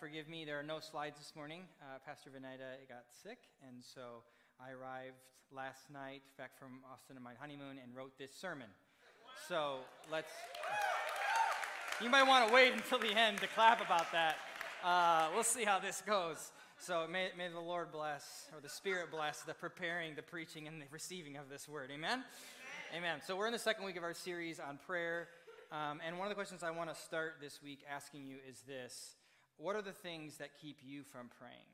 Forgive me, there are no slides this morning. Uh, Pastor Venida got sick, and so I arrived last night back from Austin on my honeymoon and wrote this sermon. So let's. You might want to wait until the end to clap about that. Uh, we'll see how this goes. So may, may the Lord bless, or the Spirit bless, the preparing, the preaching, and the receiving of this word. Amen? Amen. So we're in the second week of our series on prayer. Um, and one of the questions I want to start this week asking you is this What are the things that keep you from praying?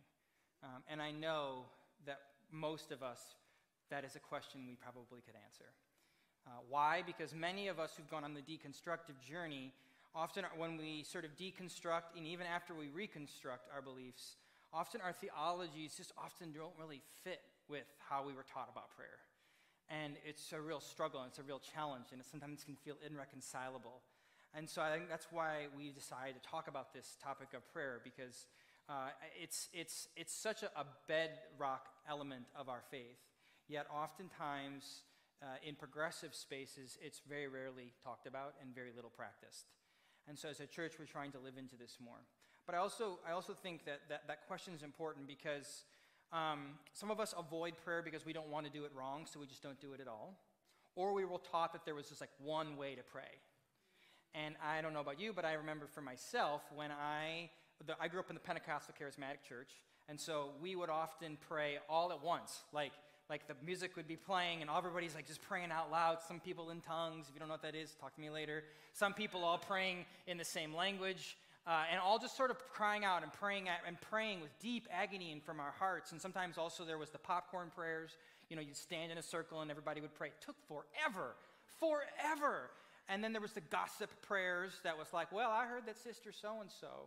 Um, and I know that most of us, that is a question we probably could answer. Uh, why? Because many of us who've gone on the deconstructive journey, often when we sort of deconstruct, and even after we reconstruct our beliefs, often our theologies just often don't really fit with how we were taught about prayer. And it's a real struggle, and it's a real challenge, and it sometimes can feel irreconcilable. And so I think that's why we decided to talk about this topic of prayer, because uh, it's, it's, it's such a, a bedrock element of our faith. Yet oftentimes, uh, in progressive spaces, it's very rarely talked about and very little practiced. And so as a church, we're trying to live into this more. But I also, I also think that, that that question is important because um, some of us avoid prayer because we don't want to do it wrong, so we just don't do it at all. Or we were taught that there was just like one way to pray. And I don't know about you, but I remember for myself when I, the, I grew up in the Pentecostal Charismatic Church, and so we would often pray all at once. Like, like the music would be playing and everybody's like just praying out loud. Some people in tongues, if you don't know what that is, talk to me later. Some people all praying in the same language. Uh, and all just sort of crying out and praying at, and praying with deep agony and from our hearts. And sometimes also there was the popcorn prayers. You know, you'd stand in a circle and everybody would pray. It took forever, forever. And then there was the gossip prayers that was like, well, I heard that sister so and so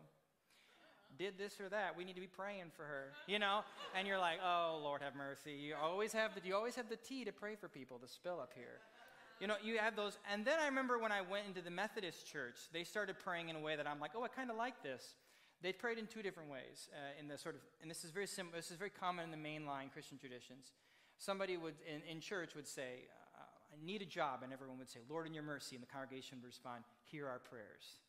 did this or that. We need to be praying for her, you know. And you're like, oh Lord, have mercy. You always have the, you always have the tea to pray for people to spill up here. You know, you have those. And then I remember when I went into the Methodist church, they started praying in a way that I'm like, oh, I kind of like this. They prayed in two different ways. Uh, in the sort of, and this is very simple. This is very common in the mainline Christian traditions. Somebody would in, in church would say, "I need a job," and everyone would say, "Lord, in Your mercy," and the congregation would respond, "Hear our prayers."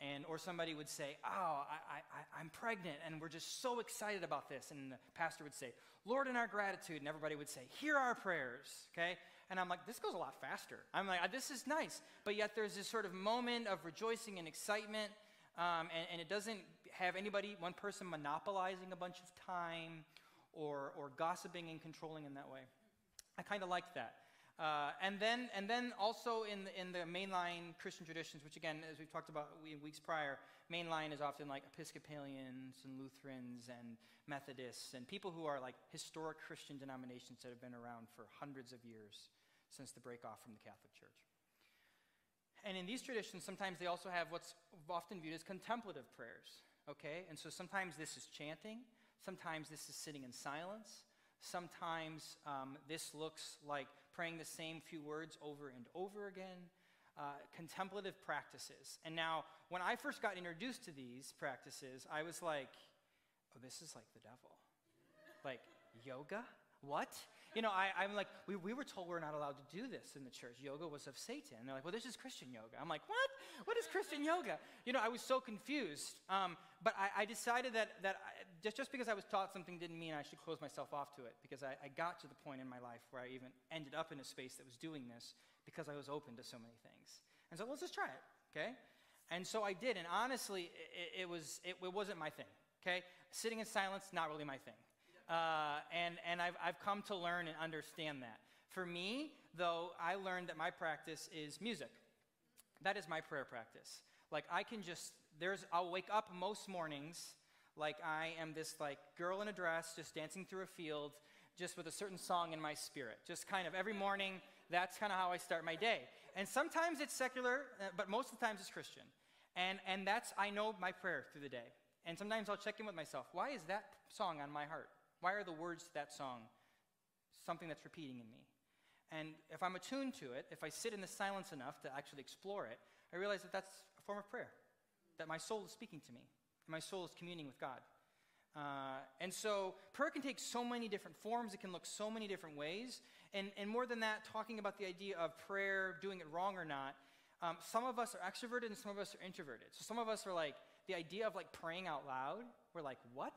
And or somebody would say, "Oh, I, I, I'm pregnant, and we're just so excited about this," and the pastor would say, "Lord, in our gratitude," and everybody would say, "Hear our prayers." Okay. And I'm like, this goes a lot faster. I'm like, this is nice. But yet there's this sort of moment of rejoicing and excitement, um, and, and, it doesn't have anybody, one person monopolizing a bunch of time or, or gossiping and controlling in that way. I kind of like that. Uh, and then, and then also in the, in the mainline Christian traditions, which again, as we've talked about weeks prior, mainline is often like Episcopalians and Lutherans and Methodists and people who are like historic Christian denominations that have been around for hundreds of years since the break off from the Catholic Church. And in these traditions, sometimes they also have what's often viewed as contemplative prayers, okay? And so sometimes this is chanting, sometimes this is sitting in silence, sometimes um, this looks like praying the same few words over and over again. Uh, contemplative practices. And now, when I first got introduced to these practices, I was like, oh, this is like the devil. like, yoga? What? You know, I, am like, we, we were told we're not allowed to do this in the church. Yoga was of Satan. And they're like, well, this is Christian yoga. I'm like, what? What is Christian yoga? You know, I was so confused. Um, but I, I, decided that, that just, just because I was taught something didn't mean I should close myself off to it. Because I, I got to the point in my life where I even ended up in a space that was doing this because I was open to so many things. And so let's just try it, okay? And so I did. And honestly, it, it was, it, it wasn't my thing, okay? Sitting in silence, not really my thing. Uh, and and I've, I've come to learn and understand that. For me, though, I learned that my practice is music. That is my prayer practice. Like I can just, there's, I'll wake up most mornings like I am this like girl in a dress just dancing through a field just with a certain song in my spirit. Just kind of every morning, that's kind of how I start my day. And sometimes it's secular, uh, but most of the times it's Christian. And, and that's, I know my prayer through the day. And sometimes I'll check in with myself. Why is that song on my heart? Why are the words to that song something that's repeating in me? And if I'm attuned to it, if I sit in the silence enough to actually explore it, I realize that that's a form of prayer, that my soul is speaking to me, my soul is communing with God. Uh, and so prayer can take so many different forms, it can look so many different ways. And, and more than that, talking about the idea of prayer, doing it wrong or not, um, some of us are extroverted and some of us are introverted. So some of us are like, the idea of like praying out loud, we're like, what?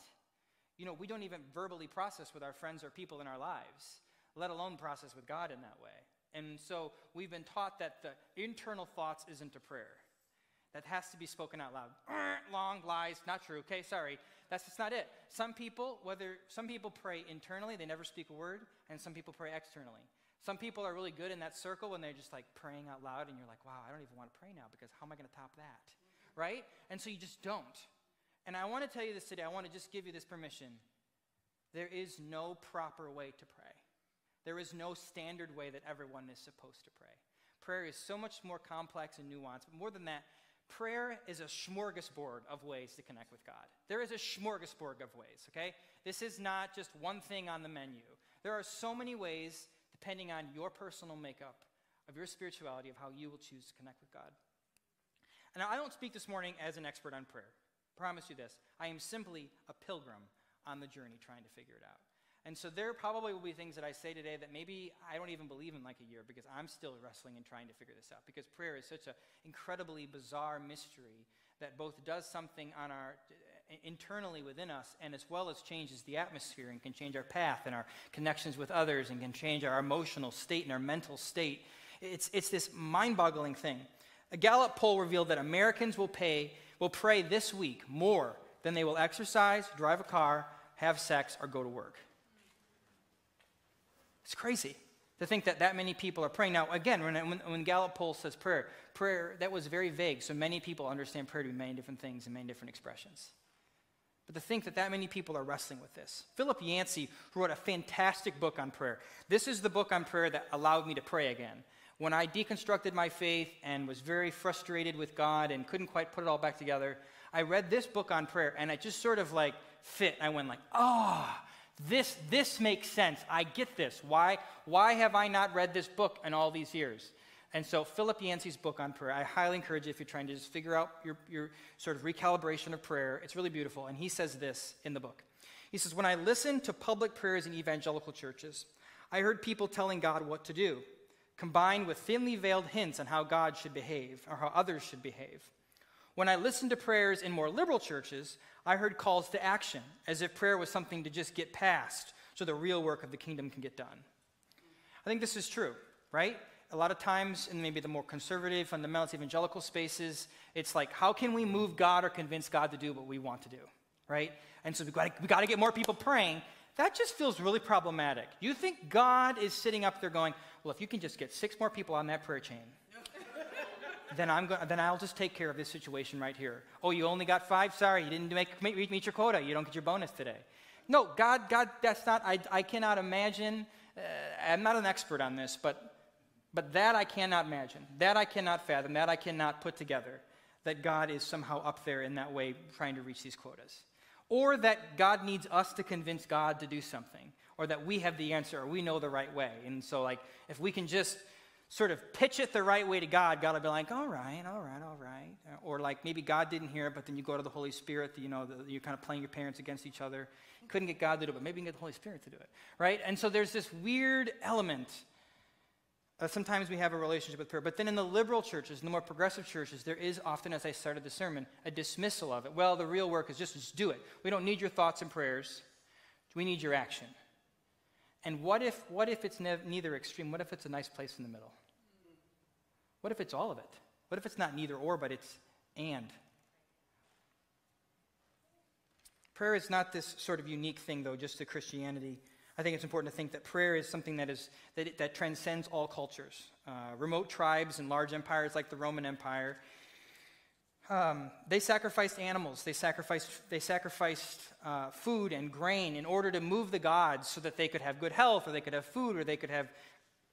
You know, we don't even verbally process with our friends or people in our lives, let alone process with God in that way. And so we've been taught that the internal thoughts isn't a prayer. That has to be spoken out loud. Long lies, not true. Okay, sorry. That's just not it. Some people, whether some people pray internally, they never speak a word, and some people pray externally. Some people are really good in that circle when they're just like praying out loud, and you're like, wow, I don't even want to pray now because how am I going to top that? Right? And so you just don't. And I want to tell you this today. I want to just give you this permission. There is no proper way to pray. There is no standard way that everyone is supposed to pray. Prayer is so much more complex and nuanced. But more than that, prayer is a smorgasbord of ways to connect with God. There is a smorgasbord of ways, okay? This is not just one thing on the menu. There are so many ways, depending on your personal makeup of your spirituality, of how you will choose to connect with God. And I don't speak this morning as an expert on prayer. Promise you this. I am simply a pilgrim on the journey trying to figure it out. And so there probably will be things that I say today that maybe I don't even believe in like a year because I'm still wrestling and trying to figure this out. Because prayer is such an incredibly bizarre mystery that both does something on our internally within us and as well as changes the atmosphere and can change our path and our connections with others and can change our emotional state and our mental state. It's, it's this mind-boggling thing. A Gallup poll revealed that Americans will pay will pray this week more than they will exercise, drive a car, have sex, or go to work. It's crazy to think that that many people are praying. Now, again, when, when, when, Gallup poll says prayer, prayer, that was very vague. So many people understand prayer to be many different things and many different expressions. But to think that that many people are wrestling with this. Philip Yancey wrote a fantastic book on prayer. This is the book on prayer that allowed me to pray again. When I deconstructed my faith and was very frustrated with God and couldn't quite put it all back together, I read this book on prayer and it just sort of like fit. I went like, oh, this, this makes sense. I get this. Why, why have I not read this book in all these years? And so, Philip Yancey's book on prayer, I highly encourage you if you're trying to just figure out your, your sort of recalibration of prayer. It's really beautiful. And he says this in the book. He says, When I listened to public prayers in evangelical churches, I heard people telling God what to do, combined with thinly veiled hints on how God should behave or how others should behave. When I listened to prayers in more liberal churches, I heard calls to action, as if prayer was something to just get past so the real work of the kingdom can get done. I think this is true, right? A lot of times in maybe the more conservative, fundamentalist, evangelical spaces, it's like, how can we move God or convince God to do what we want to do, right? And so we've got, got to get more people praying. That just feels really problematic. You think God is sitting up there going, well, if you can just get six more people on that prayer chain, then, I'm go- then I'll just take care of this situation right here. Oh, you only got five? Sorry, you didn't make, meet, meet your quota. You don't get your bonus today. No, God, God, that's not, I, I cannot imagine. Uh, I'm not an expert on this, but, but that I cannot imagine. That I cannot fathom. That I cannot put together. That God is somehow up there in that way trying to reach these quotas. Or that God needs us to convince God to do something. Or that we have the answer or we know the right way. And so, like, if we can just sort of pitch it the right way to God, God will be like, all right, all right, all right. Or like maybe God didn't hear it, but then you go to the Holy Spirit, you know, the, you're kind of playing your parents against each other. Couldn't get God to do it, but maybe you can get the Holy Spirit to do it, right? And so there's this weird element. Uh, sometimes we have a relationship with prayer, but then in the liberal churches, in the more progressive churches, there is often, as I started the sermon, a dismissal of it. Well, the real work is just, just do it. We don't need your thoughts and prayers. We need your action. And what if, what if it's ne- neither extreme? What if it's a nice place in the middle? What if it's all of it? What if it's not neither or, but it's and? Prayer is not this sort of unique thing, though, just to Christianity. I think it's important to think that prayer is something that, is, that, that transcends all cultures. Uh, remote tribes and large empires like the Roman Empire um, they sacrificed animals, they sacrificed, they sacrificed uh, food and grain in order to move the gods so that they could have good health, or they could have food, or they could have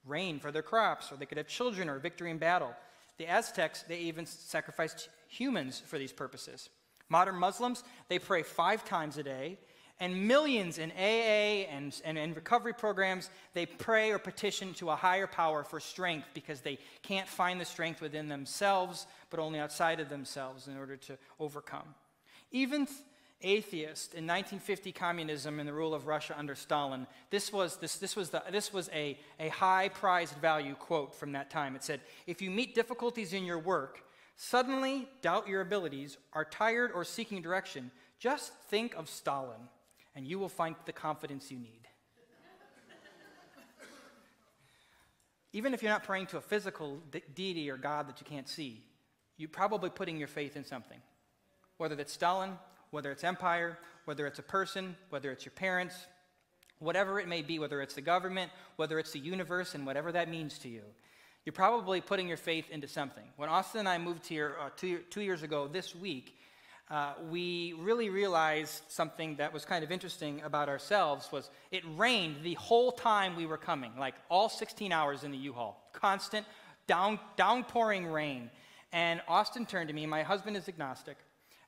rain for their crops, or they could have children or victory in battle. The Aztecs, they even sacrificed humans for these purposes. Modern Muslims, they pray five times a day, and millions in AA and, and, recovery programs, they pray or petition to a higher power for strength because they can't find the strength within themselves, but only outside of themselves in order to overcome. Even atheists in 1950 communism and the rule of Russia under Stalin, this was, this, this was, the, this was a, a high prized value quote from that time. It said, If you meet difficulties in your work, suddenly doubt your abilities, are tired or seeking direction, just think of Stalin and you will find the confidence you need. Even if you're not praying to a physical de- deity or God that you can't see, you're probably putting your faith in something. Whether it's Stalin, whether it's empire, whether it's a person, whether it's your parents, whatever it may be, whether it's the government, whether it's the universe, and whatever that means to you. You're probably putting your faith into something. When Austin and I moved here uh, two, two years ago this week, uh, we really realized something that was kind of interesting about ourselves was it rained the whole time we were coming, like all 16 hours in the U-Haul, constant down, downpouring rain. And Austin turned to me, my husband is agnostic,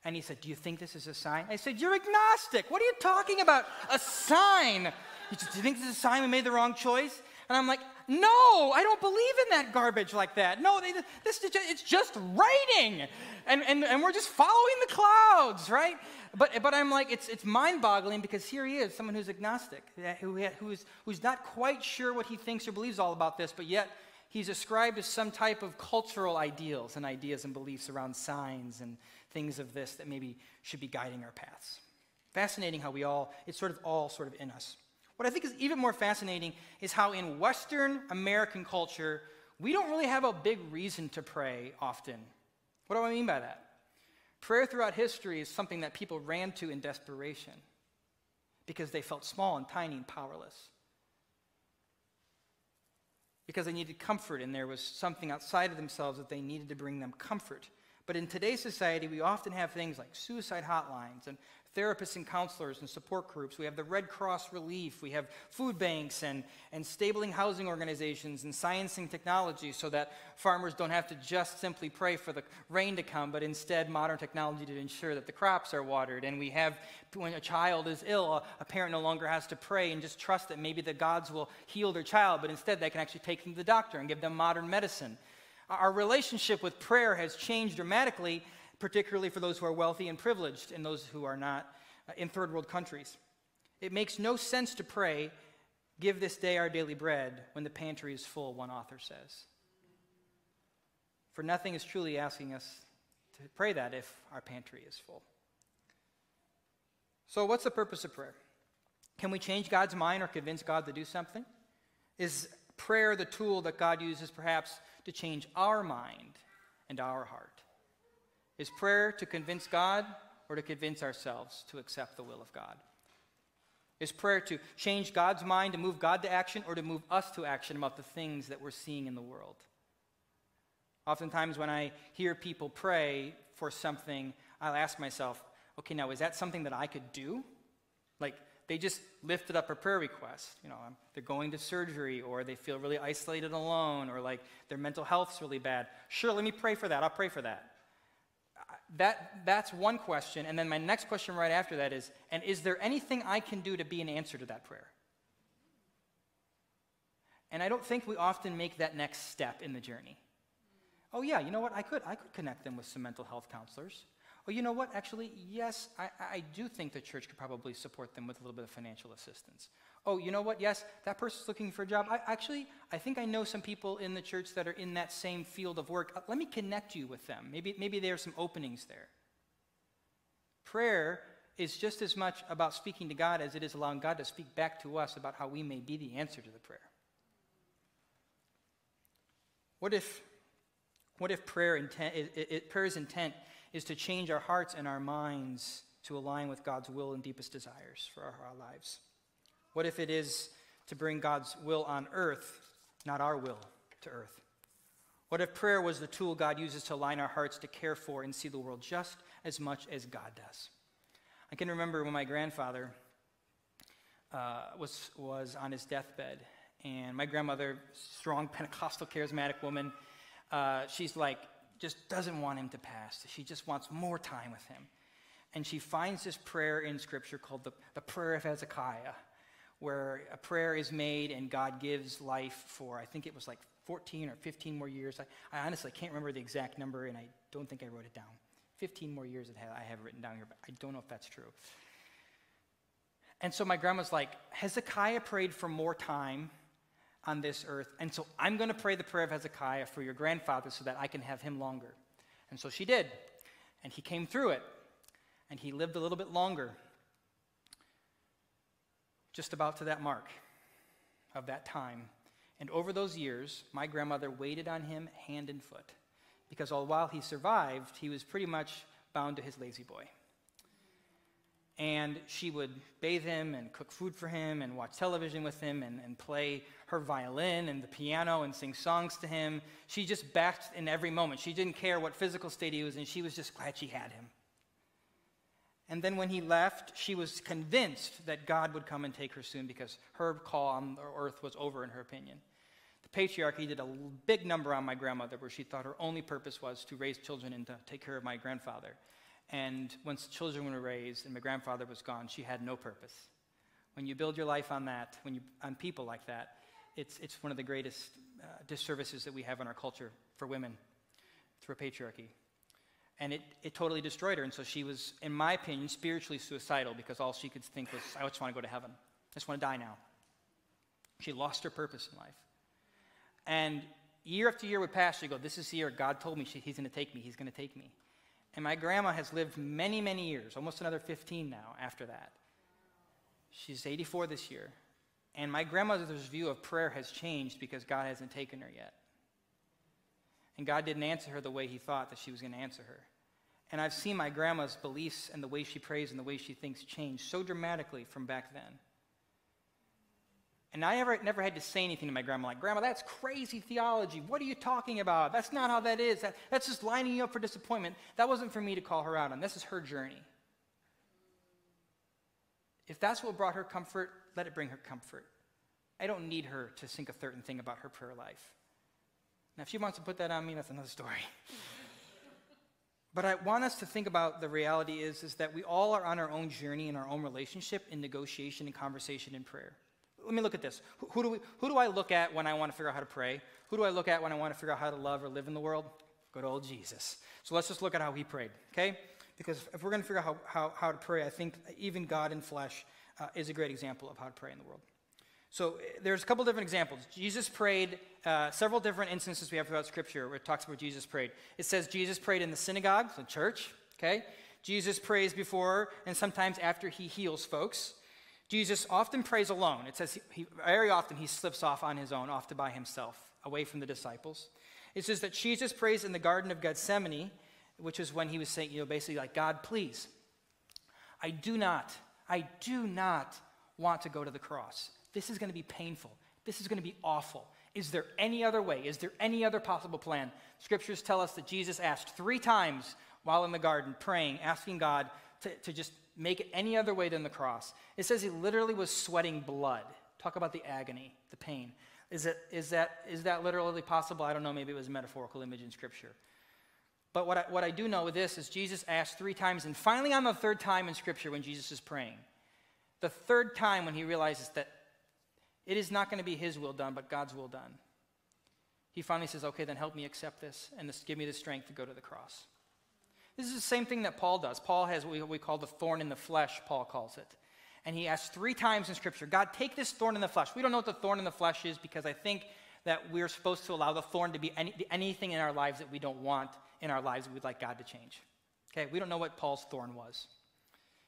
and he said, Do you think this is a sign? I said, You're agnostic. What are you talking about? A sign. He said, Do you think this is a sign we made the wrong choice? And I'm like, no, I don't believe in that garbage like that. No, they, this, it's just raining. And, and, and we're just following the clouds, right? But, but I'm like, it's, it's mind boggling because here he is, someone who's agnostic, who, who's, who's not quite sure what he thinks or believes all about this, but yet he's ascribed to some type of cultural ideals and ideas and beliefs around signs and things of this that maybe should be guiding our paths. Fascinating how we all, it's sort of all sort of in us. What I think is even more fascinating is how in Western American culture, we don't really have a big reason to pray often. What do I mean by that? Prayer throughout history is something that people ran to in desperation because they felt small and tiny and powerless. Because they needed comfort, and there was something outside of themselves that they needed to bring them comfort. But in today's society, we often have things like suicide hotlines and therapists and counselors and support groups. We have the Red Cross Relief. We have food banks and, and stabling housing organizations and science and technology so that farmers don't have to just simply pray for the rain to come, but instead modern technology to ensure that the crops are watered. And we have, when a child is ill, a parent no longer has to pray and just trust that maybe the gods will heal their child, but instead they can actually take them to the doctor and give them modern medicine. Our relationship with prayer has changed dramatically particularly for those who are wealthy and privileged and those who are not uh, in third world countries. It makes no sense to pray, Give this day our daily bread, when the pantry is full, one author says. For nothing is truly asking us to pray that if our pantry is full. So, what's the purpose of prayer? Can we change God's mind or convince God to do something? Is prayer the tool that God uses perhaps to change our mind and our heart? Is prayer to convince God or to convince ourselves to accept the will of God? Is prayer to change God's mind, to move God to action, or to move us to action about the things that we're seeing in the world? Oftentimes, when I hear people pray for something, I'll ask myself, okay, now is that something that I could do? Like, they just lifted up a prayer request. You know, um, they're going to surgery, or they feel really isolated alone, or like their mental health's really bad. Sure, let me pray for that. I'll pray for that that, that's one question. And then my next question right after that is and is there anything I can do to be an answer to that prayer? And I don't think we often make that next step in the journey. Oh, yeah, you know what? I could, I could connect them with some mental health counselors. Oh, you know what? Actually, yes, I, I do think the church could probably support them with a little bit of financial assistance oh, you know what? Yes, that person's looking for a job. I, actually, I think I know some people in the church that are in that same field of work. Uh, let me connect you with them. Maybe, maybe there are some openings there. Prayer is just as much about speaking to God as it is allowing God to speak back to us about how we may be the answer to the prayer. What if, what if prayer intent, it, it, prayer's intent is to change our hearts and our minds to align with God's will and deepest desires for our, our lives? What if it is to bring God's will on earth, not our will to earth? What if prayer was the tool God uses to align our hearts to care for and see the world just as much as God does? I can remember when my grandfather uh, was, was on his deathbed, and my grandmother, strong Pentecostal charismatic woman, uh, she's like, just doesn't want him to pass. She just wants more time with him. And she finds this prayer in Scripture called the, the Prayer of Hezekiah, where a prayer is made and God gives life for, I think it was like 14 or 15 more years. I, I, honestly can't remember the exact number, and I don't think I wrote it down. 15 more years I have written down here, but I don't know if that's true. And so my grandma's like, Hezekiah prayed for more time on this earth, and so I'm going to pray the prayer of Hezekiah for your grandfather so that I can have him longer. And so she did. And he came through it, and he lived a little bit longer, just about to that mark of that time. And over those years, my grandmother waited on him hand and foot because all while he survived, he was pretty much bound to his La-Z-Boy. And she would bathe him and cook food for him and watch television with him and, and play her violin and the piano and sing songs to him. She just backed in every moment. She didn't care what physical state he was in, she was just glad she had him. And then when he left, she was convinced that God would come and take her soon because her call on earth was over, in her opinion. The patriarchy did a big number on my grandmother where she thought her only purpose was to raise children and to take care of my grandfather. And once children were raised and my grandfather was gone, she had no purpose. When you build your life on that, when you, on people like that, it's, it's one of the greatest uh, disservices that we have in our culture for women through patriarchy and it, it totally destroyed her. And so she was, in my opinion, spiritually suicidal because all she could think was, I just want to go to heaven. I just want to die now. She lost her purpose in life. And year after year would pass, she'd go, This is the year God told me she, He's going to take me. He's going to take me. And my grandma has lived many, many years, almost another 15 now after that. She's 84 this year. And my grandmother's view of prayer has changed because God hasn't taken her yet. And God didn't answer her the way he thought that she was going to answer her. And I've seen my grandma's beliefs and the way she prays and the way she thinks change so dramatically from back then. And I ever, never had to say anything to my grandma like, Grandma, that's crazy theology. What are you talking about? That's not how that is. That, that's just lining you up for disappointment. That wasn't for me to call her out on. This is her journey. If that's what brought her comfort, let it bring her comfort. I don't need her to think a certain thing about her prayer life. Now, if she wants to put that on me, that's another story. but I want us to think about the reality is, is that we all are on our own journey in our own relationship in negotiation and conversation and prayer. Let me look at this. Who, who do we, who do I look at when I want to figure out how to pray? Who do I look at when I want to figure out how to love or live in the world? Good old Jesus. So let's just look at how he prayed, okay? Because if we're going to figure out how, how, how to pray, I think even God in flesh uh, is a great example of how to pray in the world. So eh, there's a couple different examples. Jesus prayed, uh, several different instances we have throughout Scripture where it talks about Jesus prayed. It says Jesus prayed in the synagogue, the church, okay? Jesus prays before and sometimes after he heals folks. Jesus often prays alone. It says he, very often he slips off on his own, off to by himself, away from the disciples. It says that Jesus prays in the Garden of Gethsemane, which is when he was saying, you know, basically like, God, please, I do not, I do not want to go to the cross. This is going to be painful. This is going to be awful. Is there any other way? Is there any other possible plan? Scriptures tell us that Jesus asked three times while in the garden, praying, asking God to, to just make it any other way than the cross. It says he literally was sweating blood. Talk about the agony, the pain. Is, it, is, that, is that literally possible? I don't know. Maybe it was a metaphorical image in Scripture. But what I, what I do know with this is Jesus asked three times, and finally on the third time in Scripture when Jesus is praying, the third time when he realizes that it is not going to be his will done, but God's will done. He finally says, Okay, then help me accept this and this, give me the strength to go to the cross. This is the same thing that Paul does. Paul has what we call the thorn in the flesh, Paul calls it. And he asks three times in Scripture, God, take this thorn in the flesh. We don't know what the thorn in the flesh is because I think that we're supposed to allow the thorn to be any, anything in our lives that we don't want in our lives that we'd like God to change. Okay, we don't know what Paul's thorn was.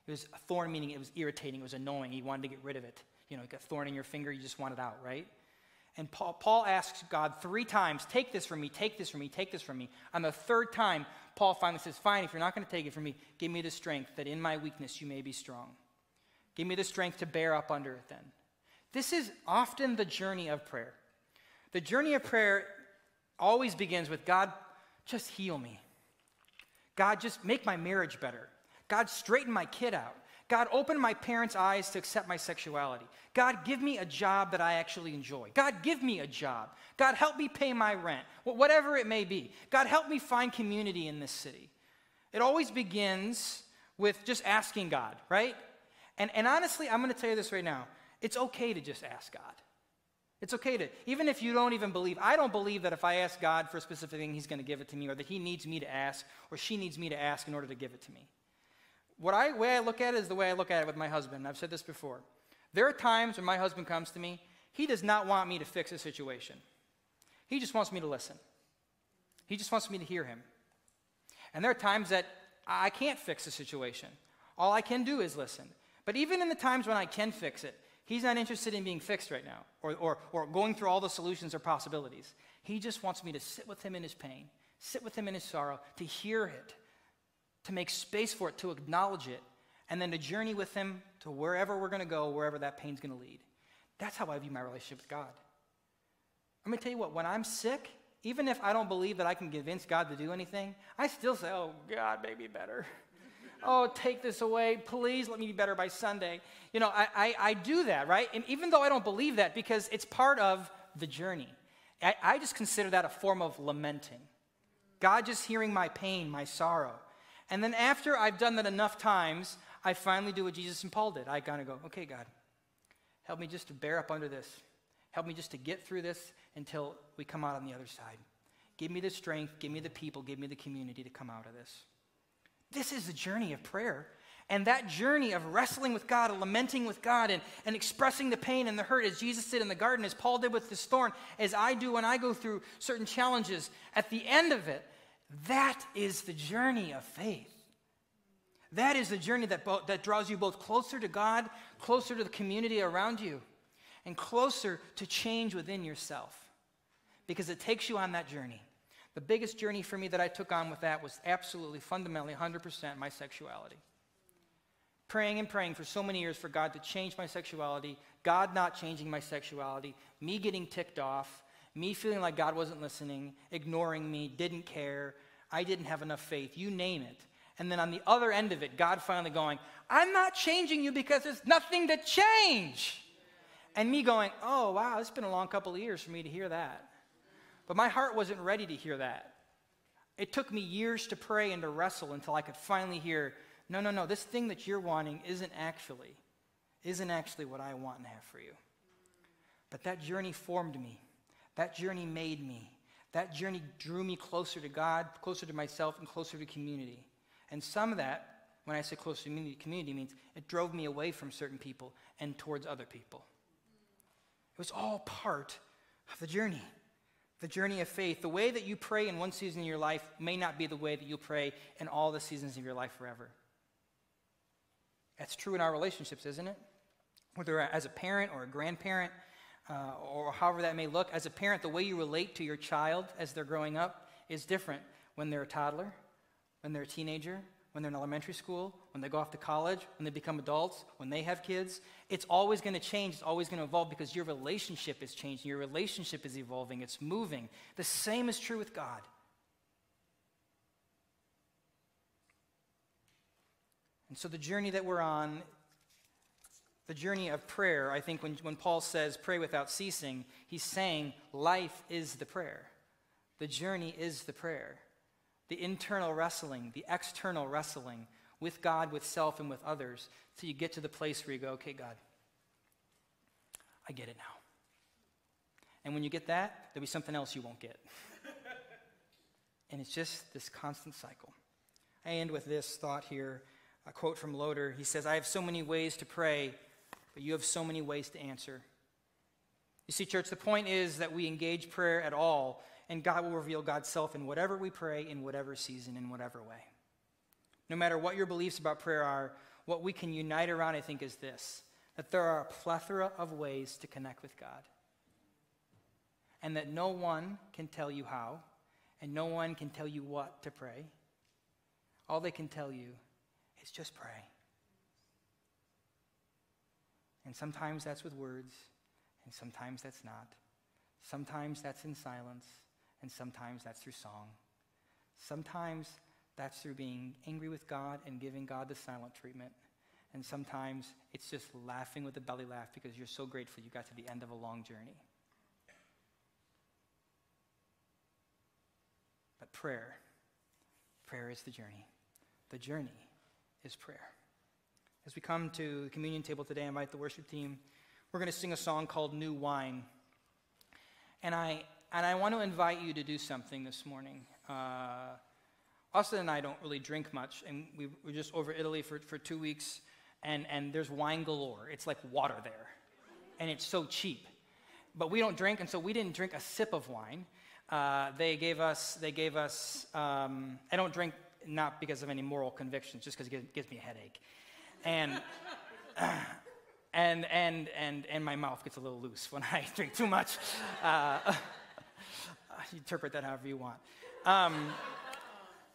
It was a thorn meaning it was irritating, it was annoying, he wanted to get rid of it you know, got a thorn in your finger, you just want it out, right? And Paul, Paul asks God three times, Take this from me, take this from me, take this from me. On the third time, Paul finally says, Fine, if you're not going to take it from me, give me the strength that in my weakness you may be strong. Give me the strength to bear up under it then. This is often the journey of prayer. The journey of prayer always begins with God, just heal me. God, just make my marriage better. God, straighten my kid out. God, open my parents' eyes to accept my sexuality. God, give me a job that I actually enjoy. God, give me a job. God, help me pay my rent. Whatever it may be. God, help me find community in this city. It always begins with just asking God, right? And, and honestly, I'm going to tell you this right now. It's okay to just ask God. It's okay to, even if you don't even believe, I don't believe that if I ask God for a specific thing, He's going to give it to me, or that He needs me to ask, or she needs me to ask in order to give it to me. What I, way I look at it is the way I look at it with my husband. I've said this before. There are times when my husband comes to me, he does not want me to fix a situation. He just wants me to listen. He just wants me to hear him. And there are times that I can't fix a situation. All I can do is listen. But even in the times when I can fix it, he's not interested in being fixed right now or, or, or going through all the solutions or possibilities. He just wants me to sit with him in his pain, sit with him in his sorrow, to hear it, to make space for it, to acknowledge it, and then to journey with Him to wherever we're going to go, wherever that pain's going to lead. That's how I view my relationship with God. I'm going to tell you what, when I'm sick, even if I don't believe that I can convince God to do anything, I still say, Oh, God, make me better. oh, take this away. Please let me be better by Sunday. You know, I, I, I, do that, right? And even though I don't believe that, because it's part of the journey, I, I just consider that a form of lamenting. God just hearing my pain, my sorrow. And then after I've done that enough times, I finally do what Jesus and Paul did. I kind of go, okay, God, help me just to bear up under this. Help me just to get through this until we come out on the other side. Give me the strength, give me the people, give me the community to come out of this. This is the journey of prayer. And that journey of wrestling with God, and lamenting with God, and, and expressing the pain and the hurt as Jesus did in the garden, as Paul did with this thorn, as I do when I go through certain challenges, at the end of it, that is the journey of faith. That is the journey that, bo- that draws you both closer to God, closer to the community around you, and closer to change within yourself. Because it takes you on that journey. The biggest journey for me that I took on with that was absolutely, fundamentally, 100% my sexuality. Praying and praying for so many years for God to change my sexuality, God not changing my sexuality, me getting ticked off, me feeling like God wasn't listening, ignoring me, didn't care, I didn't have enough faith, you name it. And then on the other end of it, God finally going, I'm not changing you because there's nothing to change. And me going, oh, wow, it's been a long couple of years for me to hear that. But my heart wasn't ready to hear that. It took me years to pray and to wrestle until I could finally hear, no, no, no, this thing that you're wanting isn't actually, isn't actually what I want and have for you. But that journey formed me. That journey made me. That journey drew me closer to God, closer to myself, and closer to community. And some of that, when I say closer to community, community means it drove me away from certain people and towards other people. It was all part of the journey, the journey of faith. The way that you pray in one season of your life may not be the way that you'll pray in all the seasons of your life forever. That's true in our relationships, isn't it? Whether as a parent or a grandparent, uh, or however that may look. As a parent, the way you relate to your child as they're growing up is different when they're a toddler, when they're a teenager, when they're in elementary school, when they go off to college, when they become adults, when they have kids. It's always going to change. It's always going to evolve because your relationship is changing. Your relationship is evolving. It's moving. The same is true with God. And so the journey that we're on the journey of prayer, I think when, when Paul says pray without ceasing, he's saying life is the prayer. The journey is the prayer. The internal wrestling, the external wrestling with God, with self, and with others, till you get to the place where you go, okay, God, I get it now. And when you get that, there'll be something else you won't get. and it's just this constant cycle. I end with this thought here a quote from Loader. He says, I have so many ways to pray but you have so many ways to answer. You see, church, the point is that we engage prayer at all, and God will reveal God's self in whatever we pray, in whatever season, in whatever way. No matter what your beliefs about prayer are, what we can unite around, I think, is this that there are a plethora of ways to connect with God. And that no one can tell you how, and no one can tell you what to pray. All they can tell you is just pray. And sometimes that's with words, and sometimes that's not. Sometimes that's in silence, and sometimes that's through song. Sometimes that's through being angry with God and giving God the silent treatment. And sometimes it's just laughing with a belly laugh because you're so grateful you got to the end of a long journey. But prayer, prayer is the journey. The journey is prayer. As we come to the communion table today, I invite the worship team. We're going to sing a song called New Wine. And I, and I want to invite you to do something this morning. Uh, Austin and I don't really drink much, and we were just over Italy for, for two weeks, and, and there's wine galore. It's like water there, and it's so cheap. But we don't drink, and so we didn't drink a sip of wine. Uh, they gave us, they gave us, um, I don't drink not because of any moral convictions, just because it gives me a headache and and and and and my mouth gets a little loose when I drink too much. Uh, interpret that however you want. Um,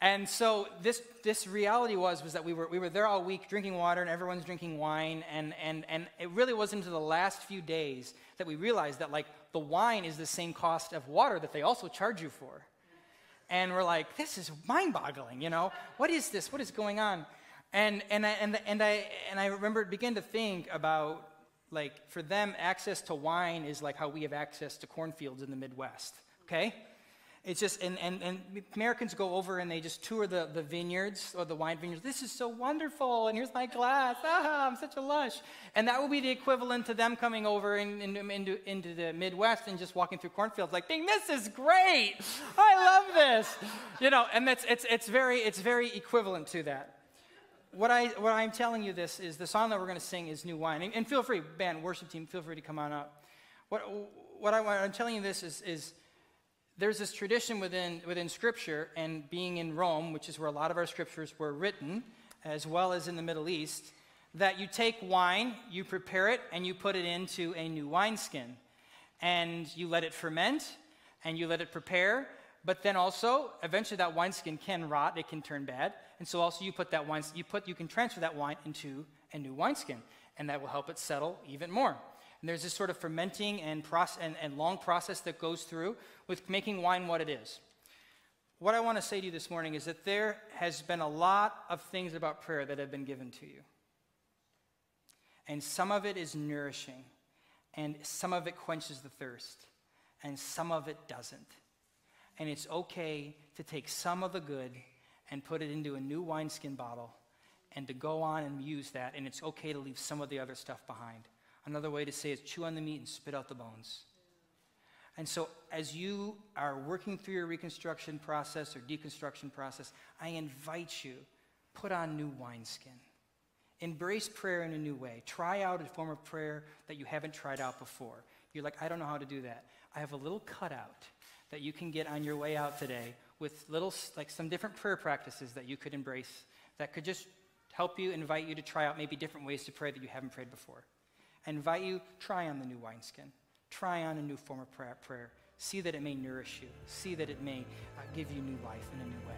and so this this reality was was that we were we were there all week drinking water and everyone's drinking wine and and and it really wasn't until the last few days that we realized that like the wine is the same cost of water that they also charge you for. And we're like, this is mind-boggling, you know? What is this? What is going on? And, and, I, and, and, I, and I remember begin to think about, like, for them, access to wine is like how we have access to cornfields in the Midwest, okay? It's just, and, and, and Americans go over and they just tour the, the vineyards or the wine vineyards. This is so wonderful, and here's my glass. Ah, I'm such a lush. And that would be the equivalent to them coming over in, in, into, into the Midwest and just walking through cornfields like, dang, this is great. I love this. You know, and that's, it's, it's, very, it's very equivalent to that what, I, what I'm telling you this is the song that we're going to sing is New Wine. And, and, feel free, band, worship team, feel free to come on up. What, what, I, I'm telling you this is, is there's this tradition within, within Scripture, and being in Rome, which is where a lot of our scriptures were written, as well as in the Middle East, that you take wine, you prepare it, and you put it into a new wineskin. And you let it ferment, and you let it prepare, but then also, eventually that wineskin can rot, it can turn bad. And so also you put that wine, you put, you can transfer that wine into a new wineskin, and that will help it settle even more. And there's this sort of fermenting and, process, and, and long process that goes through with making wine what it is. What I want to say to you this morning is that there has been a lot of things about prayer that have been given to you. And some of it is nourishing, and some of it quenches the thirst, and some of it doesn't. And it's okay to take some of the good and put it into a new wineskin bottle and to go on and use that, and it's okay to leave some of the other stuff behind. Another way to say is chew on the meat and spit out the bones. And so, as you are working through your reconstruction process or deconstruction process, I invite you put on new wineskin. Embrace prayer in a new way. Try out a form of prayer that you haven't tried out before. You're like, I don't know how to do that. I have a little cutout that you can get on your way out today with little, like some different prayer practices that you could embrace that could just help you, invite you to try out maybe different ways to pray that you haven't prayed before. I invite you, try on the new wineskin. Try on a new form of prayer. See that it may nourish you. See that it may uh, give you new life in a new way.